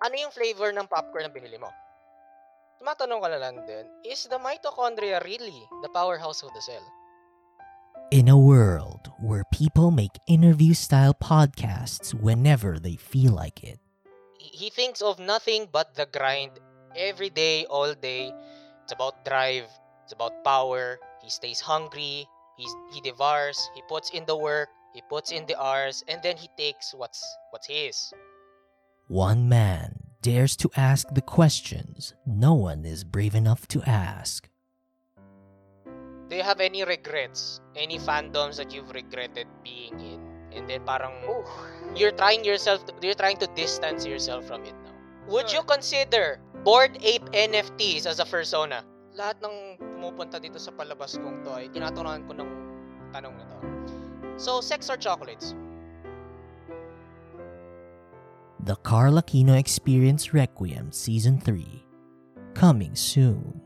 ano yung flavor ng popcorn na binili mo? Tumatanong ka na lang din, is the mitochondria really the powerhouse of the cell? In a world where people make interview style podcasts whenever they feel like it, He he thinks of nothing but the grind every day, all day. It's about drive, it's about power. He stays hungry, he's, he devours, he puts in the work, he puts in the hours, and then he takes what's what's his. One man dares to ask the questions no one is brave enough to ask. Do you have any regrets? Any fandoms that you've regretted being in? And then parang you're trying yourself to, you're trying to distance yourself from it now. Would you consider Board Ape NFTs as a persona? Lahat ng pumupunta dito sa palabas kong to ay tinatanungan ko ng tanong na to. So, sex or chocolates? The Carl Aquino Experience Requiem Season 3. Coming soon.